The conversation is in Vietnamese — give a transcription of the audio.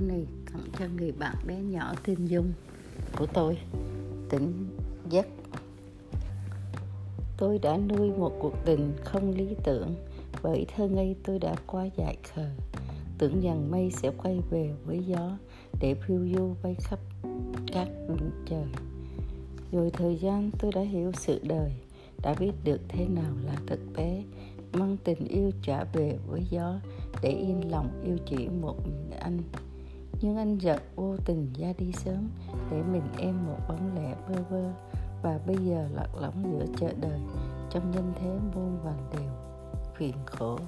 này tặng cho người bạn bé nhỏ tên Dung của tôi, tỉnh giấc tôi đã nuôi một cuộc tình không lý tưởng, bởi thơ ngây tôi đã quá dại khờ. Tưởng rằng mây sẽ quay về với gió để phiêu du bay khắp các đỉnh trời. Rồi thời gian tôi đã hiểu sự đời, đã biết được thế nào là thực tế mang tình yêu trả về với gió để yên lòng yêu chỉ một mình anh nhưng anh giật vô tình ra đi sớm để mình em một bóng lẻ bơ vơ. Và bây giờ lạc lõng giữa chợ đời, trong nhân thế muôn vàn điều phiền khổ.